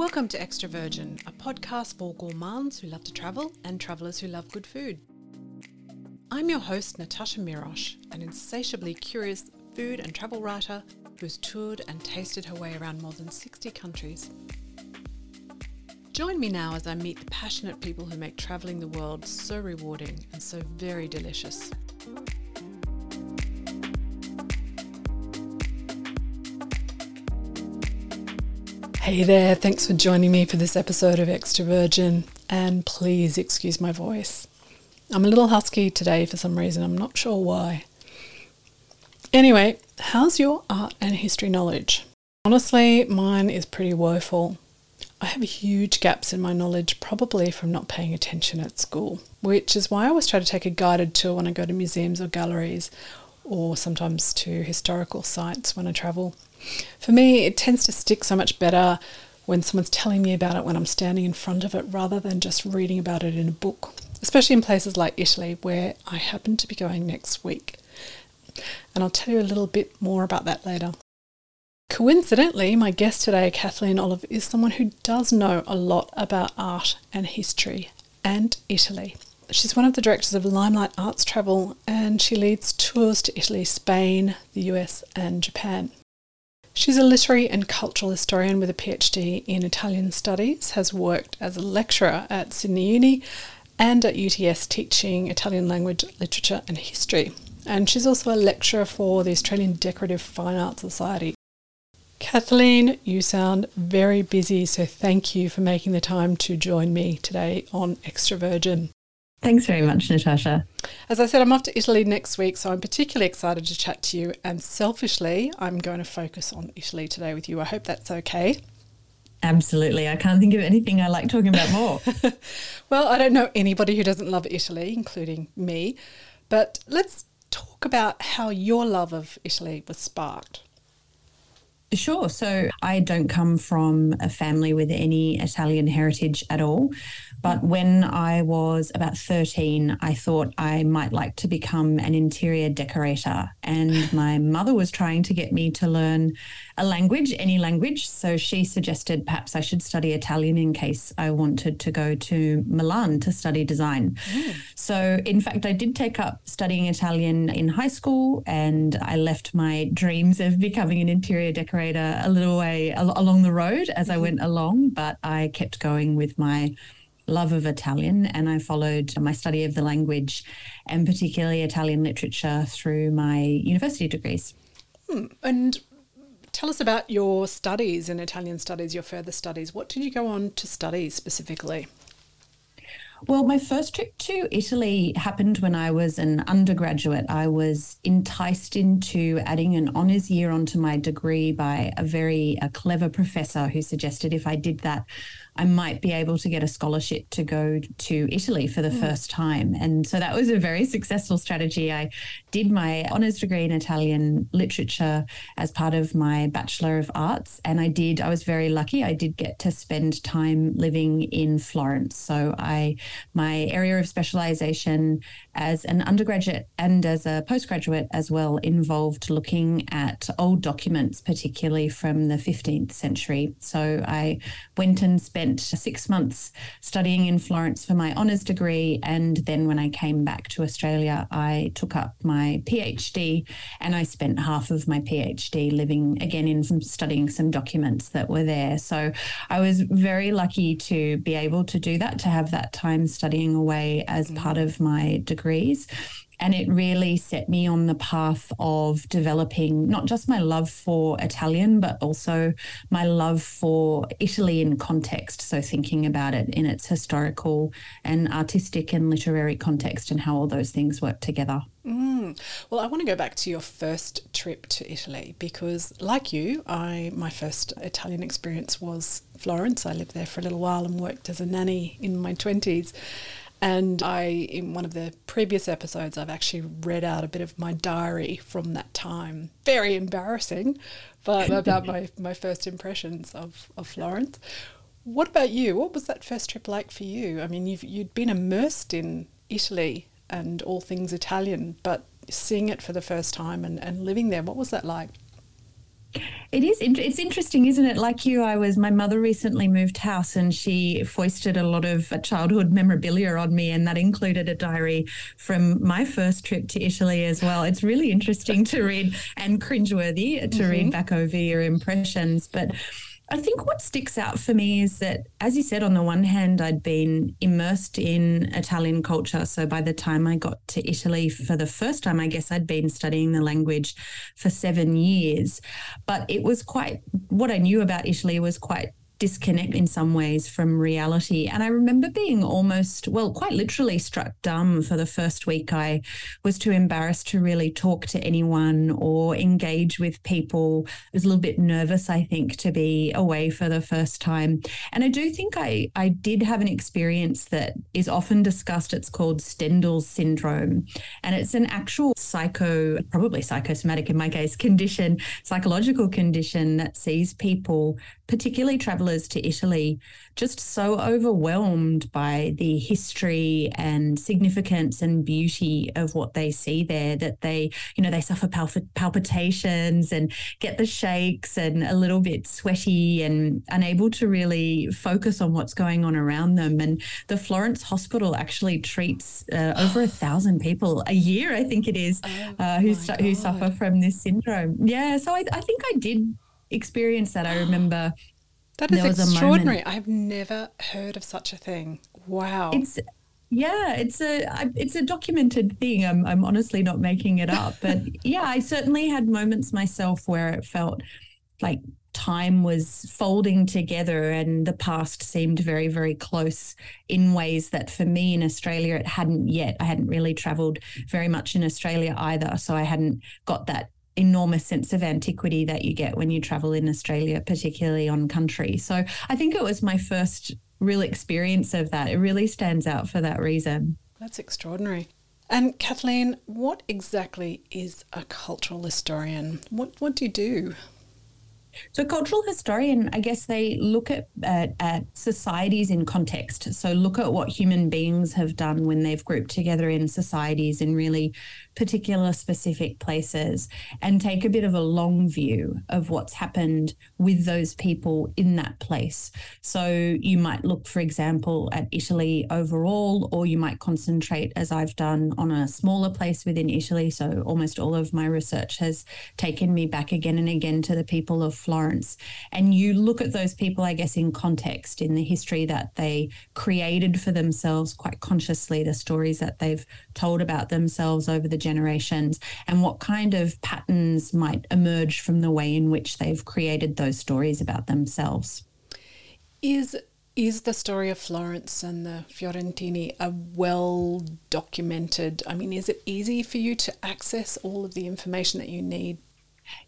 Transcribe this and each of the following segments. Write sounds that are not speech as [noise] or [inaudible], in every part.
Welcome to Extra Virgin, a podcast for gourmands who love to travel and travellers who love good food. I'm your host, Natascha Mirosch, an insatiably curious food and travel writer who's toured and tasted her way around more than 60 countries. Join me now as I meet the passionate people who make travelling the world so rewarding and so very delicious. Hey there, thanks for joining me for this episode of Extra Virgin, and please excuse my voice. I'm a little husky today for some reason, I'm not sure why. Anyway, how's your art and history knowledge? Honestly, mine is pretty woeful. I have huge gaps in my knowledge, probably from not paying attention at school, which is why I always try to take a guided tour when I go to museums or galleries, or sometimes to historical sites when I travel. For me, it tends to stick so much better when someone's telling me about it when I'm standing in front of it rather than just reading about it in a book, especially in places like Italy where I happen to be going next week. And I'll tell you a little bit more about that later. Coincidentally, my guest today, Kathleen Olive, is someone who does know a lot about art and history and Italy. She's one of the directors of Limelight Arts Travel and she leads tours to Italy, Spain, the US, and Japan. She's a literary and cultural historian with a PhD in Italian studies, has worked as a lecturer at Sydney Uni and at UTS teaching Italian language, literature, and history. And she's also a lecturer for the Australian Decorative Fine Arts Society. Kathleen, you sound very busy, so thank you for making the time to join me today on Extra Virgin. Thanks very much, Natascha. As I said, I'm off to Italy next week, so I'm particularly excited to chat to you. And selfishly, I'm going to focus on Italy today with you. I hope that's okay. Absolutely. I can't think of anything I like talking about more. [laughs] well, I don't know anybody who doesn't love Italy, including me. But let's talk about how your love of Italy was sparked. Sure. So I don't come from a family with any Italian heritage at all. But when I was about 13, I thought I might like to become an interior decorator. And [laughs] my mother was trying to get me to learn a language, any language. So she suggested perhaps I should study Italian in case I wanted to go to Milan to study design. Mm. So, in fact, I did take up studying Italian in high school and I left my dreams of becoming an interior decorator a little way along the road as mm-hmm. I went along. But I kept going with my love of Italian and I followed my study of the language and particularly Italian literature through my university degrees. Hmm. And tell us about your studies in Italian studies, your further studies. What did you go on to study specifically? Well, my first trip to Italy happened when I was an undergraduate. I was enticed into adding an honours year onto my degree by a very a clever professor who suggested if I did that, I might be able to get a scholarship to go to Italy for the mm. first time. And so that was a very successful strategy. I did my honours degree in Italian literature as part of my Bachelor of Arts. And I did, I was very lucky. I did get to spend time living in Florence. So I, my area of specialization as an undergraduate and as a postgraduate as well involved looking at old documents, particularly from the 15th century. So I went and spent six months studying in Florence for my honours degree. And then when I came back to Australia, I took up my PhD and I spent half of my PhD living again in studying some documents that were there. So I was very lucky to be able to do that, to have that time studying away as mm-hmm. part of my degrees. And it really set me on the path of developing not just my love for Italian, but also my love for Italy in context. So, thinking about it in its historical and artistic and literary context and how all those things work together. Mm. Well, I want to go back to your first trip to Italy because, like you, I my first Italian experience was Florence. I lived there for a little while and worked as a nanny in my twenties. And I, in one of the previous episodes, I've actually read out a bit of my diary from that time. Very embarrassing, but [laughs] about my, my first impressions of, of Florence. What about you? What was that first trip like for you? I mean, you've, you'd been immersed in Italy and all things Italian, but seeing it for the first time and, and living there, what was that like? It is. It's interesting, isn't it? Like you, I was. My mother recently moved house, and she foisted a lot of childhood memorabilia on me, and that included a diary from my first trip to Italy as well. It's really interesting to read and cringeworthy to mm-hmm. read back over your impressions, but I think what sticks out for me is that, as you said, on the one hand, I'd been immersed in Italian culture. So by the time I got to Italy for the first time, I guess I'd been studying the language for seven years. But it was quite, what I knew about Italy was quite disconnect in some ways from reality. And I remember being almost, well, quite literally struck dumb for the first week. I was too embarrassed to really talk to anyone or engage with people. I was a little bit nervous, I think, to be away for the first time. And I do think I, I did have an experience that is often discussed. It's called Stendhal's syndrome. And it's an actual psycho, probably psychosomatic in my case, condition, psychological condition that sees people, particularly travelers to Italy just so overwhelmed by the history and significance and beauty of what they see there that they, you know, they suffer palpitations and get the shakes and a little bit sweaty and unable to really focus on what's going on around them. And the Florence Hospital actually treats uh, over a [sighs] thousand people a year, I think it is, oh, uh, who, who suffer from this syndrome. Yeah. So I, I think I did experience that. I remember that is extraordinary. I've never heard of such a thing. Wow. It's yeah, it's a it's a documented thing. I'm I'm honestly not making it up, but [laughs] yeah, I certainly had moments myself where it felt like time was folding together and the past seemed very very close in ways that for me in Australia it hadn't yet I hadn't really traveled very much in Australia either so I hadn't got that enormous sense of antiquity that you get when you travel in Australia, particularly on country. So I think it was my first real experience of that. It really stands out for that reason. That's extraordinary. And Kathleen, what exactly is a cultural historian? What what do you do? So, cultural historian, I guess they look at, at, at, societies in context. So, look at what human beings have done when they've grouped together in societies and really particular specific places and take a bit of a long view of what's happened with those people in that place. So, you might look, for example, at Italy overall, or you might concentrate, as I've done, on a smaller place within Italy. So, almost all of my research has taken me back again and again to the people of Florence. And you look at those people, I guess, in context, in the history that they created for themselves quite consciously, the stories that they've told about themselves over the generations, and what kind of patterns might emerge from the way in which they've created those stories about themselves. Is is the story of Florence and the Fiorentini a well documented? I mean, is it easy for you to access all of the information that you need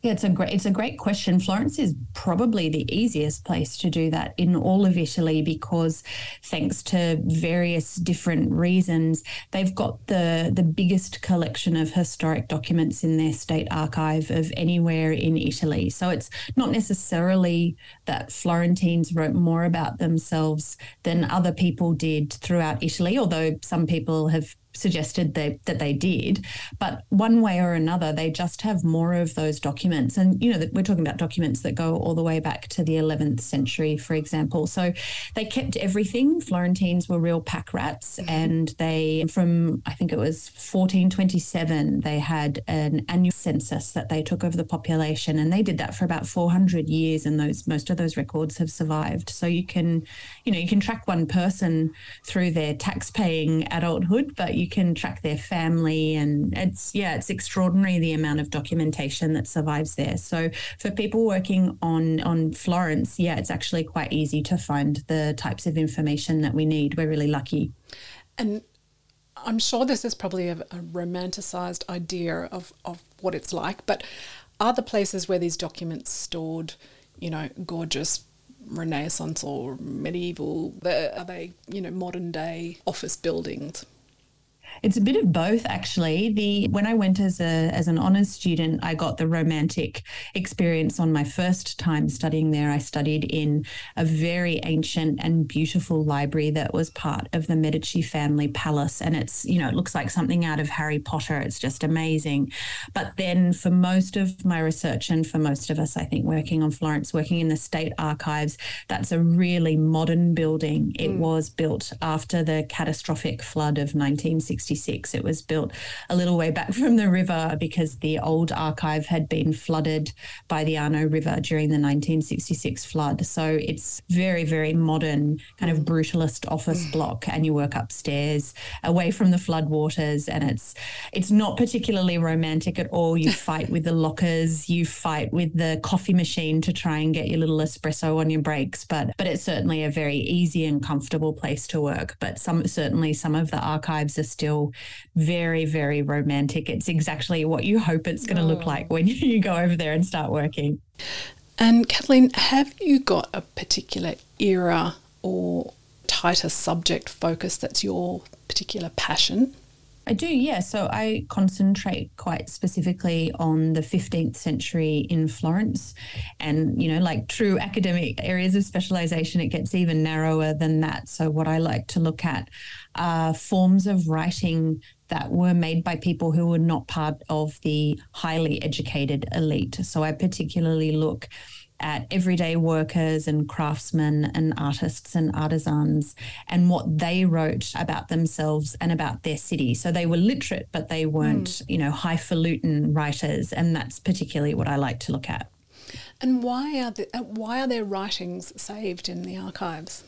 yeah, it's a great it's a great question. Florence is probably the easiest place to do that in all of Italy because thanks to various different reasons, they've got the the biggest collection of historic documents in their state archive of anywhere in Italy. So it's not necessarily that Florentines wrote more about themselves than other people did throughout Italy, although some people have suggested they, that they did. But one way or another, they just have more of those documents. And, you know, we're talking about documents that go all the way back to the 11th century, for example. So they kept everything. Florentines were real pack rats. Mm-hmm. And they, from I think it was 1427, they had an annual census that they took over the population. And they did that for about 400 years. And those most of those records have survived. So you can, you know, you can track one person through their tax paying adulthood, but you can track their family and it's yeah it's extraordinary the amount of documentation that survives there so for people working on on florence yeah it's actually quite easy to find the types of information that we need we're really lucky and i'm sure this is probably a, a romanticized idea of of what it's like but are the places where these documents stored you know gorgeous Renaissance or medieval? Are they, you know, modern day office buildings? It's a bit of both, actually. The when I went as a as an honors student, I got the romantic experience on my first time studying there. I studied in a very ancient and beautiful library that was part of the Medici family palace, and it's you know it looks like something out of Harry Potter. It's just amazing. But then, for most of my research and for most of us, I think working on Florence, working in the state archives, that's a really modern building. It mm. was built after the catastrophic flood of 1960. It was built a little way back [laughs] from the river because the old archive had been flooded by the Arno River during the 1966 flood. So it's very, very modern, kind of brutalist office mm. block, and you work upstairs away from the floodwaters, and it's it's not particularly romantic at all. You [laughs] fight with the lockers, you fight with the coffee machine to try and get your little espresso on your breaks, but but it's certainly a very easy and comfortable place to work. But some certainly some of the archives are still very, very romantic. It's exactly what you hope it's going to oh. look like mm. when [laughs] you go over there and start working. And Kathleen, have you got a particular era or tighter subject focus that's your particular passion? I do, yeah. So I concentrate quite specifically on the 15th century in Florence. And, you know, like true academic areas of specialization, it gets even narrower than that. So, what I like to look at are forms of writing that were made by people who were not part of the highly educated elite. So, I particularly look at everyday workers and craftsmen and artists and artisans and what they wrote about themselves and about their city. So they were literate, but they weren't, mm. you know, highfalutin writers. And that's particularly what I like to look at. And why are the, uh, why are their writings saved in the archives?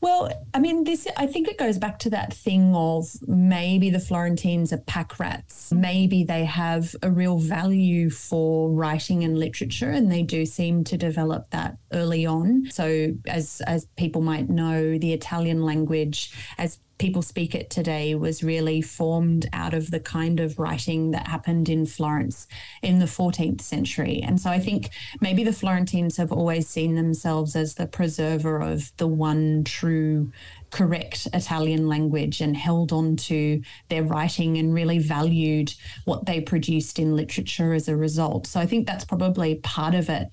Well, I mean, this, I think it goes back to that thing of maybe the Florentines are pack rats. Maybe they have a real value for writing and literature, and they do seem to develop that early on. So, as, as people might know, the Italian language, as people speak it today was really formed out of the kind of writing that happened in Florence in the 14th century. And so I think maybe the Florentines have always seen themselves as the preserver of the one true correct Italian language and held on to their writing and really valued what they produced in literature as a result. So I think that's probably part of it.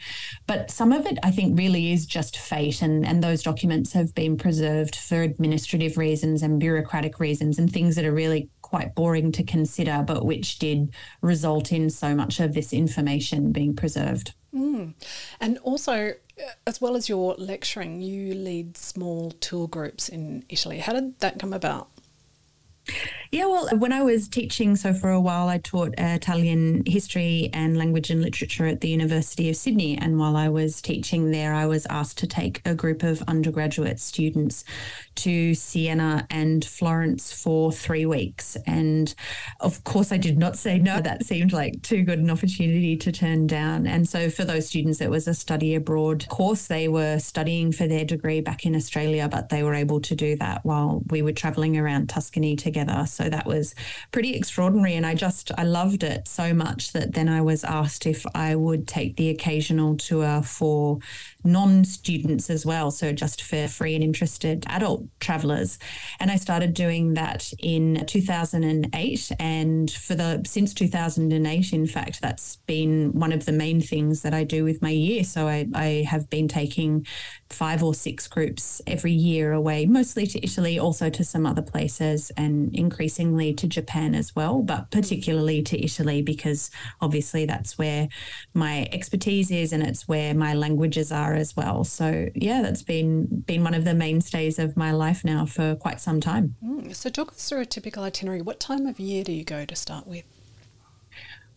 But some of it, I think, really is just fate. And, and those documents have been preserved for administrative reasons and bureaucratic reasons and things that are really quite boring to consider, but which did result in so much of this information being preserved. Mm. And also, as well as your lecturing, you lead small tour groups in Italy. How did that come about? Yeah, well, when I was teaching, so for a while I taught Italian history and language and literature at the University of Sydney. And while I was teaching there, I was asked to take a group of undergraduate students to Siena and Florence for three weeks. And of course, I did not say no. That seemed like too good an opportunity to turn down. And so for those students, it was a study abroad course. They were studying for their degree back in Australia, but they were able to do that while we were traveling around Tuscany together. So that was pretty extraordinary. And I just, I loved it so much that then I was asked if I would take the occasional tour for non students as well. So just for free and interested adult travelers. And I started doing that in 2008. And for the, since 2008, in fact, that's been one of the main things that I do with my year. So I, I have been taking five or six groups every year away, mostly to Italy, also to some other places, and increasingly to Japan as well, but particularly to Italy because obviously that's where my expertise is and it's where my languages are as well. So yeah, that's been been one of the mainstays of my life now for quite some time. Mm, so talk us through a typical itinerary. What time of year do you go to start with?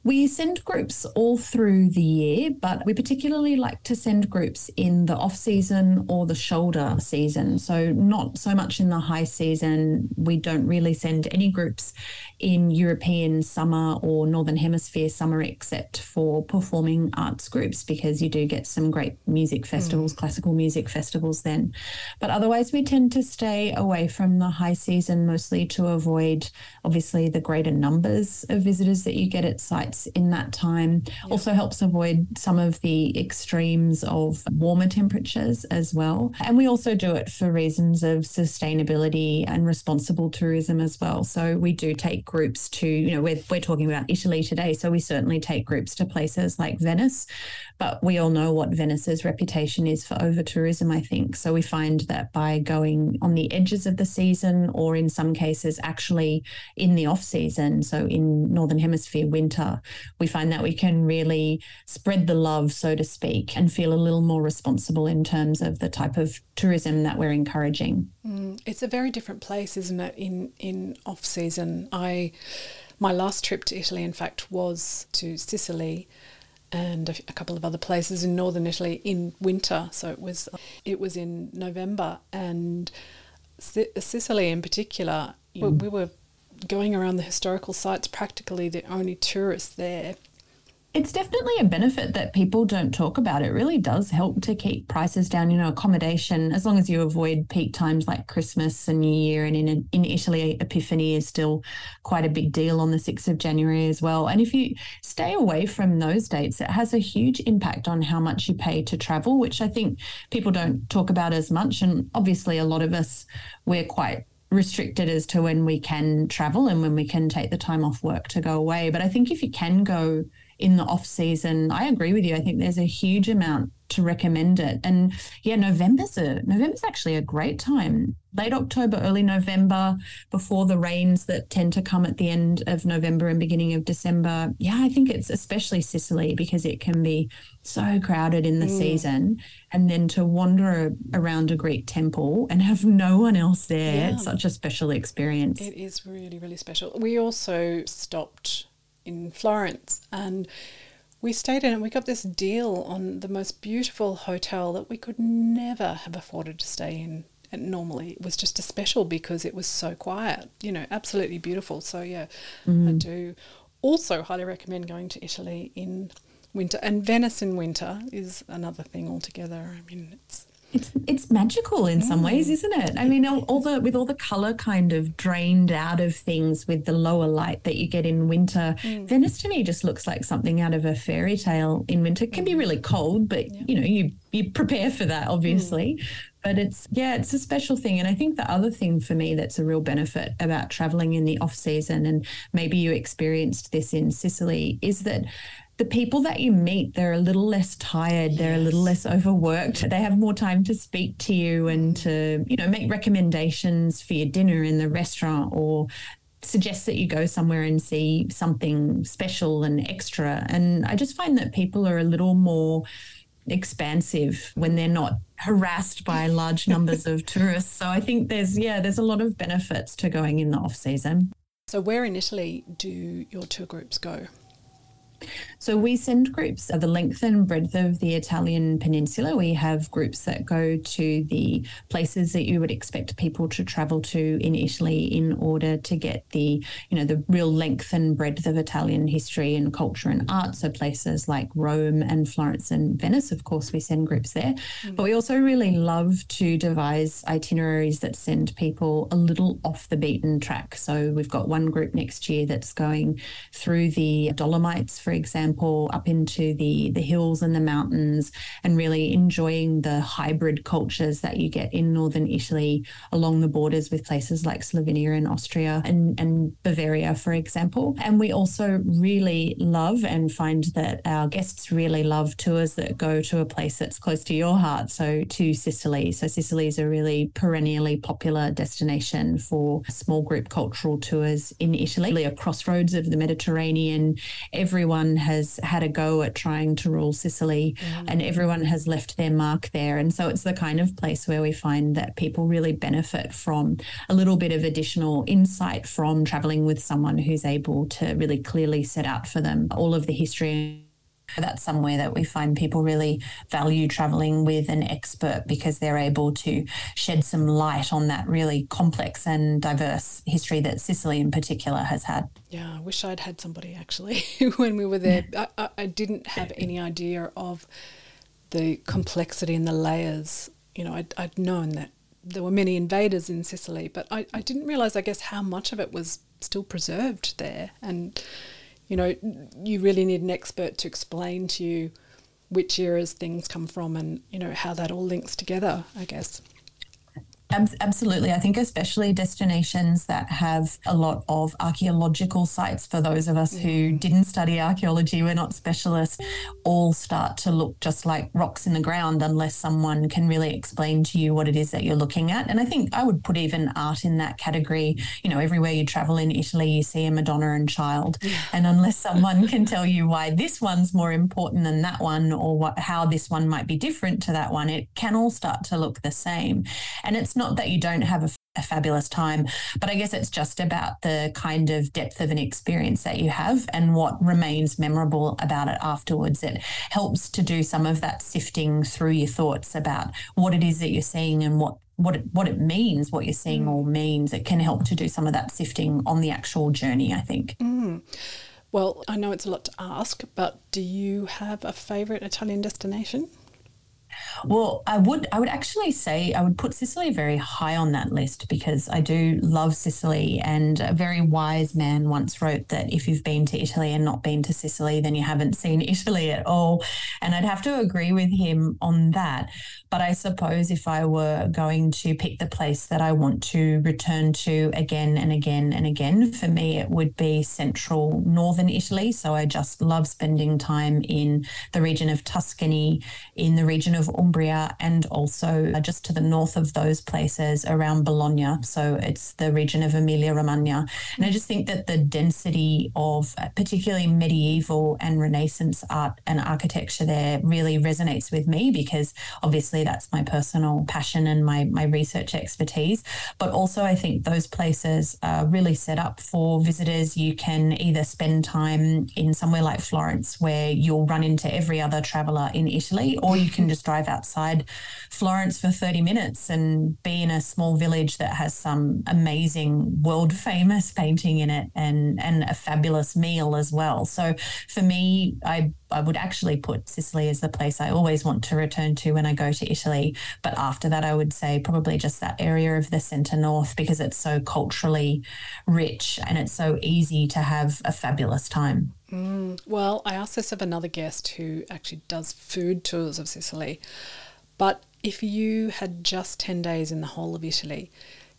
We send groups all through the year, but we particularly like to send groups in the off season or the shoulder season. So, not so much in the high season. We don't really send any groups in European summer or Northern Hemisphere summer, except for performing arts groups, because you do get some great music festivals, mm. classical music festivals then. But otherwise, we tend to stay away from the high season mostly to avoid, obviously, the greater numbers of visitors that you get at sites in that time. Also helps avoid some of the extremes of warmer temperatures as well. And we also do it for reasons of sustainability and responsible tourism as well. So we do take groups to, you know, we're, we're talking about Italy today. So we certainly take groups to places like Venice, but we all know what Venice's reputation is for over tourism, I think. So we find that by going on the edges of the season, or in some cases, actually in the off season, so in Northern Hemisphere winter, we find that we can really spread the love, so to speak, and feel a little more responsible in terms of the type of tourism that we're encouraging. Mm, it's a very different place, isn't it? In in off season, I my last trip to Italy, in fact, was to Sicily and a, a, couple of other places in northern Italy in winter. So it was it was in November, and Sicily in particular, mm. we were going around the historical sites, practically the only tourists there it's definitely a benefit that people don't talk about. It really does help to keep prices down. You know, accommodation, as long as you avoid peak times like Christmas and New Year, and in in Italy, Epiphany is still quite a big deal on the sixth of January as well. And if you stay away from those dates, it has a huge impact on how much you pay to travel, which I think people don't talk about as much. And obviously, a lot of us we're quite restricted as to when we can travel and when we can take the time off work to go away. But I think if you can go in the off season. I agree with you. I think there's a huge amount to recommend it. And yeah, November's a November's actually a great time. Late October, early November, before the rains that tend to come at the end of November and beginning of December. Yeah, I think it's especially Sicily because it can be so crowded in the mm. season. And then to wander around a Greek temple and have no one else there, yeah. it's such a special experience. It is really, really special. We also stopped in Florence and we stayed in and we got this deal on the most beautiful hotel that we could never have afforded to stay in and normally it was just a special because it was so quiet you know absolutely beautiful so yeah mm. i do also highly recommend going to italy in winter and venice in winter is another thing altogether i mean it's it's it's magical in some ways, mm. isn't it? I mean, all, all, the with all the color kind of drained out of things with the lower light that you get in winter. Mm. Venice to me just looks like something out of a fairy tale. In winter, it can be mm. really cold, but yeah. you know, you you prepare for that, obviously. Mm. But it's yeah, it's a special thing, and I think the other thing for me that's a real benefit about traveling in the off season, and maybe you experienced this in Sicily, is that the people that you meet, they're a little less tired, yes. they're a little less overworked. They have more time to speak to you and to, you know, make recommendations for your dinner in the restaurant or suggest that you go somewhere and see something special and extra. And I just find that people are a little more expansive when they're not harassed by large [laughs] numbers of tourists. So I think there's yeah, there's a lot of benefits to going in the off season. So where in Italy do your tour groups go? So we send groups of the length and breadth of the Italian peninsula. We have groups that go to the places that you would expect people to travel to in Italy in order to get the, you know, the real length and breadth of Italian history and culture and art. So places like Rome and Florence and Venice, of course, we send groups there. Mm-hmm. But we also really love to devise itineraries that send people a little off the beaten track. So we've got one group next year that's going through the Dolomites, for example, up into the, the hills and the mountains and really enjoying the hybrid cultures that you get in northern Italy along the borders with places like Slovenia and Austria and, and Bavaria, for example. And we also really love and find that our guests really love tours that go to a place that's close to your heart. So to Sicily. So Sicily is a really perennially popular destination for small group cultural tours in Italy, a crossroads of the Mediterranean. Everyone everyone has had a go at trying to rule Sicily mm. and everyone has left their mark there. And so it's the kind of place where we find that people really benefit from a little bit of additional insight from traveling with someone who's able to really clearly set out for them all of the history that's somewhere that we find people really value traveling with an expert because they're able to shed some light on that really complex and diverse history that Sicily in particular has had. Yeah, I wish I'd had somebody actually [laughs] when we were there. I, I didn't have any idea of the complexity and the layers. You know, I'd, I'd known that there were many invaders in Sicily, but I, I didn't realize, I guess, how much of it was still preserved there. And you know, you really need an expert to explain to you which eras things come from and, you know, how that all links together, I guess. Absolutely. I think, especially destinations that have a lot of archaeological sites, for those of us who mm. didn't study archaeology, we're not specialists, all start to look just like rocks in the ground unless someone can really explain to you what it is that you're looking at. And I think I would put even art in that category. You know, everywhere you travel in Italy, you see a Madonna and child. And unless someone can tell you why this one's more important than that one or what, how this one might be different to that one, it can all start to look the same. And it's not not that you don't have a, a fabulous time, but I guess it's just about the kind of depth of an experience that you have and what remains memorable about it afterwards. It helps to do some of that sifting through your thoughts about what it is that you're seeing and what what it, what it means, what you're seeing mm. all means. It can help to do some of that sifting on the actual journey, I think. Mm. Well, I know it's a lot to ask, but do you have a favourite Italian destination? Well, I would I would actually say I would put Sicily very high on that list because I do love Sicily and a very wise man once wrote that if you've been to Italy and not been to Sicily then you haven't seen [laughs] Italy at all and I'd have to agree with him on that. But I suppose if I were going to pick the place that I want to return to again and again and again, for me, it would be central northern Italy. So I just love spending time in the region of Tuscany, in the region of Umbria, and also uh, just to the north of those places around Bologna. So it's the region of Emilia Romagna. And I just think that the density of uh, particularly medieval and Renaissance art and architecture there really resonates with me because obviously that's my personal passion and my, my research expertise. But also, I think those places are really set up for visitors. You can either spend time in somewhere like Florence, where you'll run into every other traveler in Italy, or you can just drive outside Florence for 30 minutes and be in a small village that has some amazing world famous painting in it and, and a fabulous meal as well. So for me, I I would actually put Sicily as the place I always want to return to when I go to Italy. But after that, I would say probably just that area of the centre north because it's so culturally rich and it's so easy to have a fabulous time. Mm, well, I asked this of another guest who actually does food tours of Sicily. But if you had just 10 days in the whole of Italy,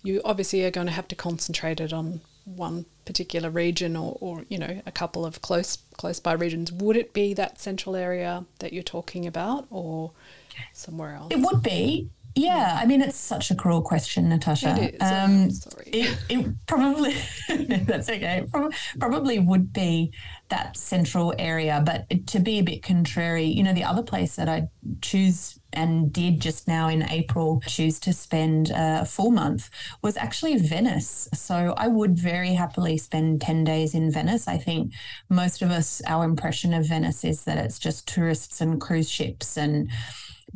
you obviously are going to have to concentrate it on one particular region or, or you know a couple of close close by regions would it be that central area that you're talking about or somewhere else it would be yeah, I mean it's such a cruel question, Natascha. It is. Um, sorry. It, it probably [laughs] that's okay. Probably would be that central area, but to be a bit contrary, you know, the other place that I choose and did just now in April choose to spend uh, a full month was actually Venice. So I would very happily spend 10 days in Venice. I think most of us, our impression of Venice is that it's just tourists and cruise ships and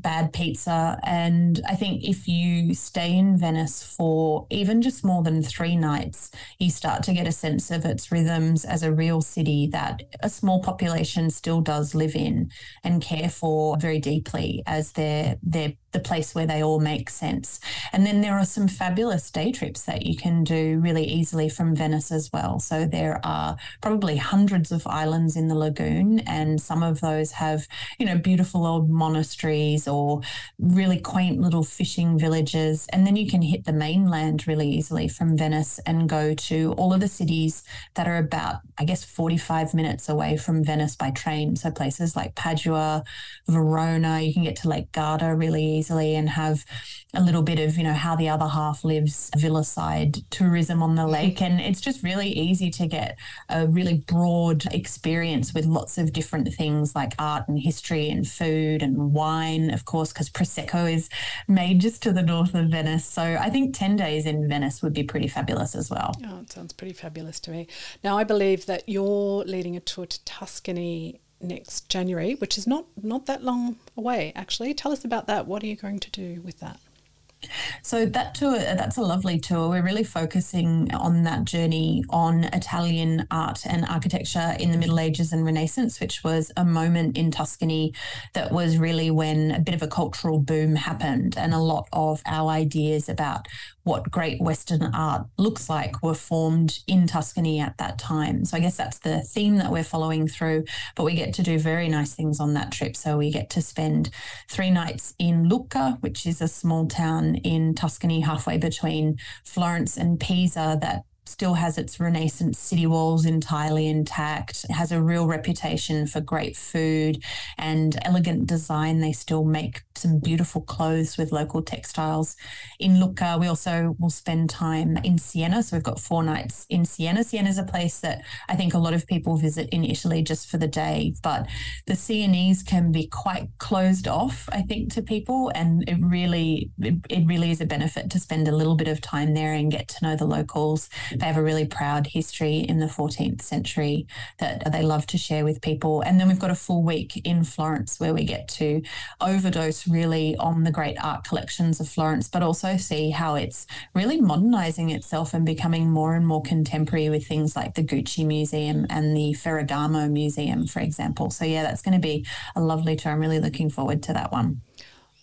bad pizza. And I think if you stay in Venice for even just more than three nights, you start to get a sense of its rhythms as a real city that a small population still does live in and care for very deeply as their their the place where they all make sense. And then there are some fabulous day trips that you can do really easily from Venice as well. So there are probably hundreds of islands in the lagoon, and some of those have, you know, beautiful old monasteries or really quaint little fishing villages. And then you can hit the mainland really easily from Venice and go to all of the cities that are about, I guess, 45 minutes away from Venice by train. So places like Padua, Verona, you can get to Lake Garda really easily and have a little bit of, you know, how the other half lives, villa side tourism on the mm-hmm. lake. And it's just really easy to get a really broad experience with lots of different things like art and history and food and wine, of course, because Prosecco is made just to the north of Venice. So I think 10 days in Venice would be pretty fabulous as well. Oh, it sounds pretty fabulous to me. Now, I believe that you're leading a tour to Tuscany next January, which is not not that long away actually. Tell us about that. What are you going to do with that? So that tour, that's a lovely tour. We're really focusing on that journey on Italian art and architecture in the Middle Ages and Renaissance, which was a moment in Tuscany that was really when a bit of a cultural boom happened, and a lot of our ideas about what great Western art looks like were formed in Tuscany at that time. So I guess that's the theme that we're following through. But we get to do very nice things on that trip. So we get to spend three nights in Lucca, which is a small town in Tuscany, halfway between Florence and Pisa, that still has its Renaissance city walls entirely intact. It has a real reputation for great food and elegant design. They still make some beautiful clothes with local textiles. In Lucca, we also will spend time in Siena. So we've got four nights in Siena. Siena is a place that I think a lot of people visit in Italy just for the day, but the Sienese can be quite closed off, I think, to people. And it really, it, it really is a benefit to spend a little bit of time there and get to know the locals. They have a really proud history in the 14th century that they love to share with people. And then we've got a full week in Florence where we get to overdose really on the great art collections of Florence, but also see how it's really modernizing itself and becoming more and more contemporary with things like the Gucci Museum and the Ferragamo Museum, for example. So, yeah, that's going to be a lovely tour. I'm really looking forward to that one.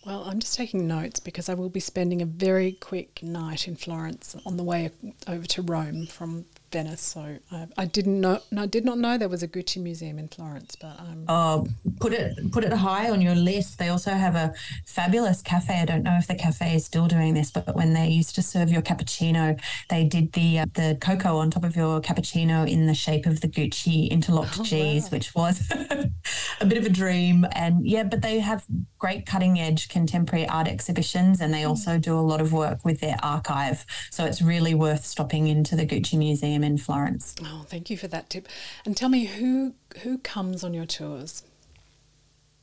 Well, I'm just taking notes because I will be spending a very quick night in Florence on the way over to Rome from Venice. So I, I didn't know, I did not know there was a Gucci museum in Florence. But um, oh, put it put it high on your list. They also have a fabulous cafe. I don't know if the cafe is still doing this, but when they used to serve your cappuccino, they did the uh, the cocoa on top of your cappuccino in the shape of the Gucci interlocked oh, G's, wow. which was [laughs] a bit of a dream. And yeah, but they have great cutting edge contemporary art exhibitions, and they hmm. also do a lot of work with their archive. So it's really worth stopping into the Gucci Museum Museum in Florence. Oh, thank you for that tip. And tell me who who comes on your tours?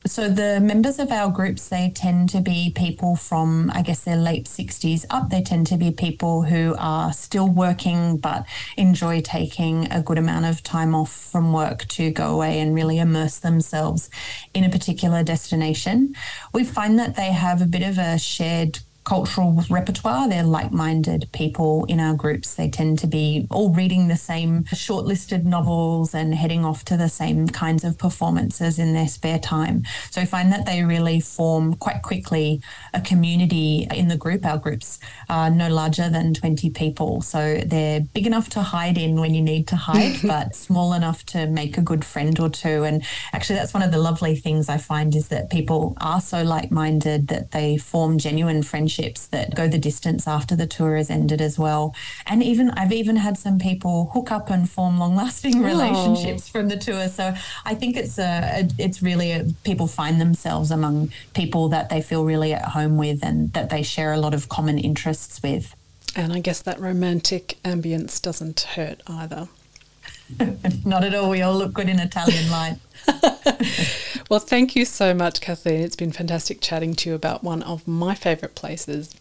So the members of our groups, they tend to be people from, I guess, their late 60s up. They tend to be people who are still working but enjoy taking a good amount of time off from work to go away and really immerse themselves in a particular destination. We find that they have a bit of a shared cultural repertoire. They're like minded people in our groups. They tend to be all reading the same shortlisted novels and heading off to the same kinds of performances in their spare time. So I find that they really form quite quickly a community in the group. Our groups are no larger than 20 people. So they're big enough to hide in when you need to hide, [laughs] but small enough to make a good friend or two. And actually, that's one of the lovely things I find is that people are so like minded that they form genuine friendships friendships that go the distance after the tour has ended as well. And even I've even had some people hook up and form long lasting [laughs] oh. relationships from the tour. So I think it's a, it's really a, people find themselves among people that they feel really at home with and that they share a lot of common interests with. And I guess that romantic ambience doesn't hurt either. [laughs] Not at all. We all look good in Italian light. [laughs] well, thank you so much, Kathleen. It's been fantastic chatting to you about one of my favourite places.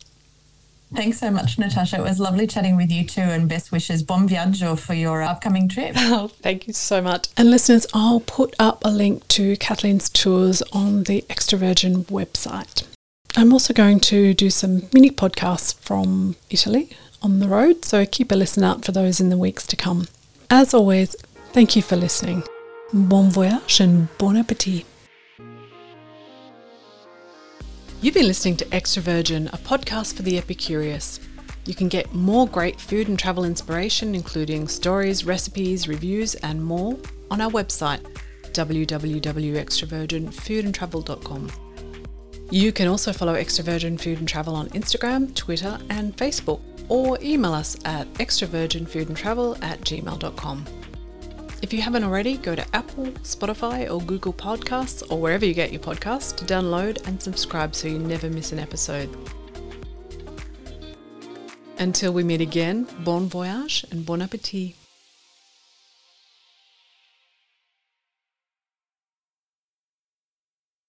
Thanks so much, Natascha. It was lovely chatting with you too, and best wishes. Bon viaggio for your upcoming trip. [laughs] Oh, thank you so much. And listeners, I'll put up a link to Kathleen's tours on the Extra Virgin website. I'm also going to do some mini podcasts from Italy on the road, so keep a listen out for those in the weeks to come. As always, thank you for listening. Bon voyage and bon appetit. You've been listening to Extra Virgin, a podcast for the epicurious. You can get more great food and travel inspiration, including stories, recipes, reviews, and more, on our website www.extravirginfoodandtravel.com. You can also follow Extra Virgin Food and Travel on Instagram, Twitter, and Facebook, or email us at extravirginfoodandtravel at gmail.com. If you haven't already, go to Apple, Spotify, or Google Podcasts, or wherever you get your podcasts, to download and subscribe so you never miss an episode. Until we meet again, bon voyage and bon appetit.